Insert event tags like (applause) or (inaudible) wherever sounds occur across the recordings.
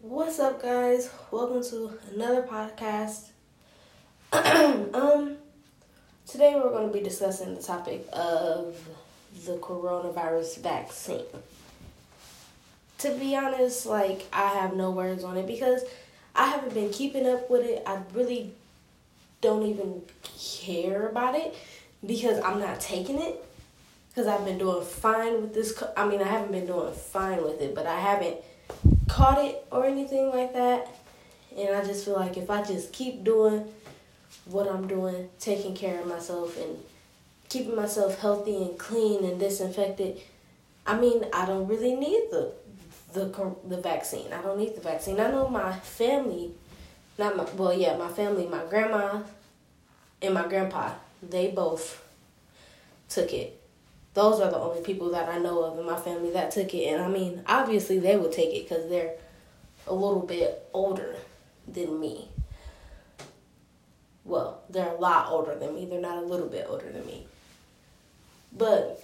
What's up, guys? Welcome to another podcast. (clears throat) um, today we're going to be discussing the topic of the coronavirus vaccine. To be honest, like I have no words on it because I haven't been keeping up with it. I really don't even care about it because I'm not taking it because I've been doing fine with this. I mean, I haven't been doing fine with it, but I haven't caught it or anything like that. And I just feel like if I just keep doing what I'm doing, taking care of myself and keeping myself healthy and clean and disinfected, I mean, I don't really need the the the vaccine. I don't need the vaccine. I know my family, not my well, yeah, my family, my grandma and my grandpa, they both took it those are the only people that I know of in my family that took it. And I mean, obviously they would take it because they're a little bit older than me. Well, they're a lot older than me. They're not a little bit older than me. But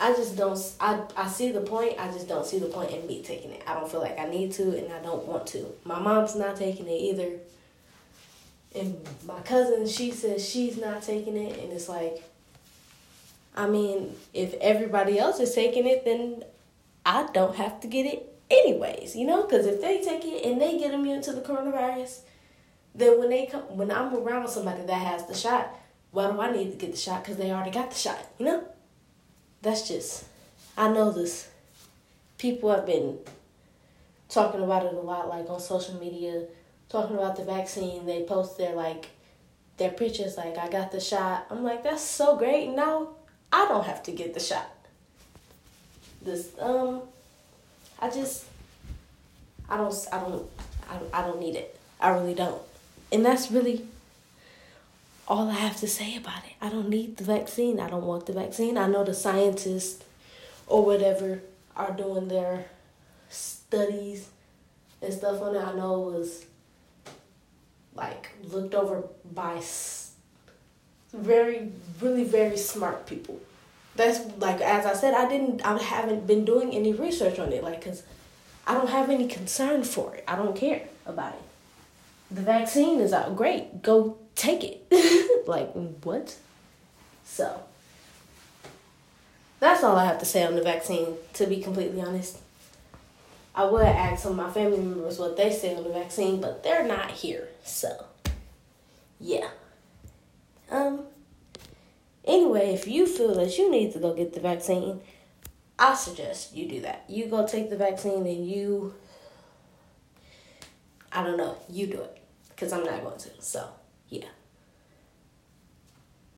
I just don't. I I see the point. I just don't see the point in me taking it. I don't feel like I need to, and I don't want to. My mom's not taking it either. And my cousin, she says she's not taking it, and it's like I mean, if everybody else is taking it, then I don't have to get it anyways, you know? Because if they take it and they get immune to the coronavirus, then when they come, when I'm around somebody that has the shot, why do I need to get the shot? Because they already got the shot, you know? That's just, I know this. People have been talking about it a lot, like on social media, talking about the vaccine. They post their like their pictures, like I got the shot. I'm like, that's so great. Now I don't have to get the shot. This um, I just I don't I don't I, I don't need it. I really don't, and that's really all I have to say about it. I don't need the vaccine. I don't want the vaccine. I know the scientists or whatever are doing their studies and stuff on it. I know it was like looked over by very, really, very smart people. That's like as I said, I didn't, I haven't been doing any research on it, like, cause I don't have any concern for it. I don't care about it. The vaccine is out, great. Go take it. (laughs) like what? So that's all I have to say on the vaccine. To be completely honest, I would ask some of my family members what they say on the vaccine, but they're not here. So yeah. Um, anyway, if you feel that you need to go get the vaccine, I suggest you do that. You go take the vaccine and you, I don't know, you do it. Because I'm not going to. So, yeah.